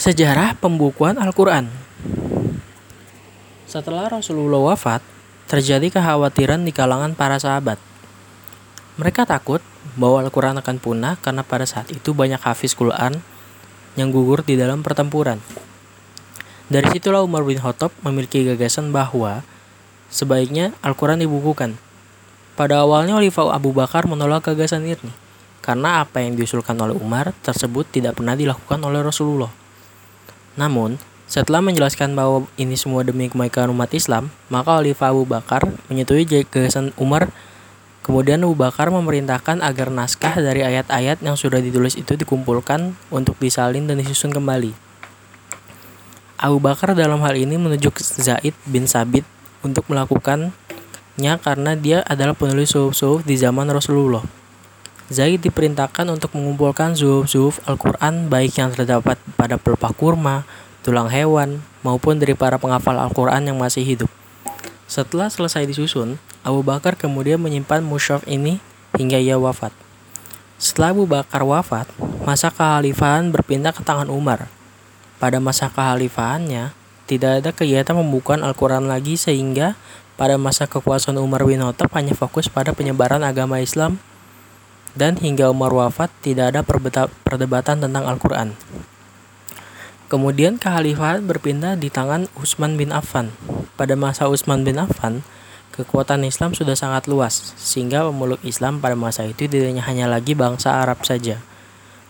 Sejarah pembukuan Al-Quran Setelah Rasulullah wafat, terjadi kekhawatiran di kalangan para sahabat. Mereka takut bahwa Al-Quran akan punah karena pada saat itu banyak hafiz Quran yang gugur di dalam pertempuran. Dari situlah Umar bin Khattab memiliki gagasan bahwa sebaiknya Al-Quran dibukukan. Pada awalnya Khalifah Abu Bakar menolak gagasan ini karena apa yang diusulkan oleh Umar tersebut tidak pernah dilakukan oleh Rasulullah. Namun, setelah menjelaskan bahwa ini semua demi kebaikan umat Islam, maka Khalifah Abu Bakar menyetujui gagasan Umar. Kemudian Abu Bakar memerintahkan agar naskah dari ayat-ayat yang sudah ditulis itu dikumpulkan untuk disalin dan disusun kembali. Abu Bakar dalam hal ini menunjuk Zaid bin Sabit untuk melakukannya karena dia adalah penulis suhuf-suhuf di zaman Rasulullah. Zaid diperintahkan untuk mengumpulkan zuhuf-zuhuf Al-Quran baik yang terdapat pada pelepah kurma, tulang hewan, maupun dari para penghafal Al-Quran yang masih hidup. Setelah selesai disusun, Abu Bakar kemudian menyimpan mushaf ini hingga ia wafat. Setelah Abu Bakar wafat, masa kekhalifahan berpindah ke tangan Umar. Pada masa kekhalifahannya, tidak ada kegiatan pembukuan Al-Quran lagi sehingga pada masa kekuasaan Umar bin Khattab hanya fokus pada penyebaran agama Islam dan hingga Umar wafat tidak ada perdebatan tentang Al-Quran. Kemudian kekhalifahan berpindah di tangan Utsman bin Affan. Pada masa Utsman bin Affan, kekuatan Islam sudah sangat luas, sehingga pemeluk Islam pada masa itu tidak hanya lagi bangsa Arab saja.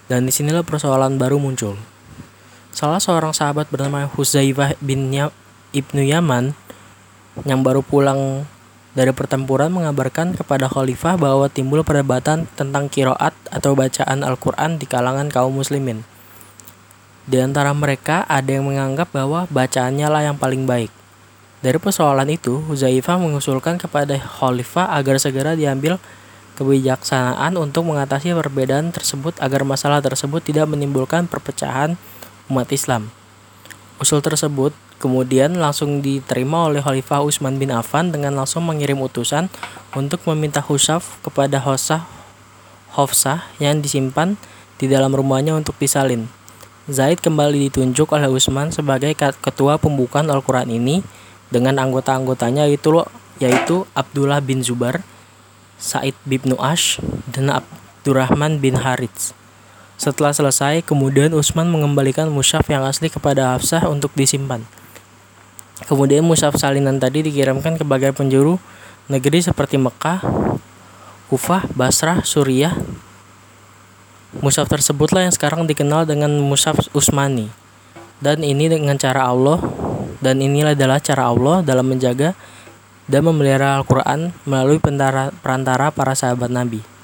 Dan di sinilah persoalan baru muncul. Salah seorang sahabat bernama Huzaifah bin Ibnu Yaman yang baru pulang dari pertempuran mengabarkan kepada khalifah bahwa timbul perdebatan tentang kiroat atau bacaan Al-Quran di kalangan kaum muslimin. Di antara mereka ada yang menganggap bahwa bacaannya lah yang paling baik. Dari persoalan itu, Huzaifah mengusulkan kepada khalifah agar segera diambil kebijaksanaan untuk mengatasi perbedaan tersebut agar masalah tersebut tidak menimbulkan perpecahan umat Islam. Usul tersebut kemudian langsung diterima oleh Khalifah Utsman bin Affan dengan langsung mengirim utusan untuk meminta Husaf kepada Hosah Hofsah yang disimpan di dalam rumahnya untuk disalin. Zaid kembali ditunjuk oleh Utsman sebagai ketua pembukaan Al-Quran ini dengan anggota-anggotanya itu yaitu Abdullah bin Zubar, Said bin Ash, dan Abdurrahman bin Harits. Setelah selesai, kemudian Utsman mengembalikan mushaf yang asli kepada Hafsah untuk disimpan. Kemudian mushaf salinan tadi dikirimkan ke bagian penjuru negeri seperti Mekah, Kufah, Basrah, Suriah. Mushaf tersebutlah yang sekarang dikenal dengan mushaf Utsmani. Dan ini dengan cara Allah dan inilah adalah cara Allah dalam menjaga dan memelihara Al-Quran melalui perantara para sahabat Nabi.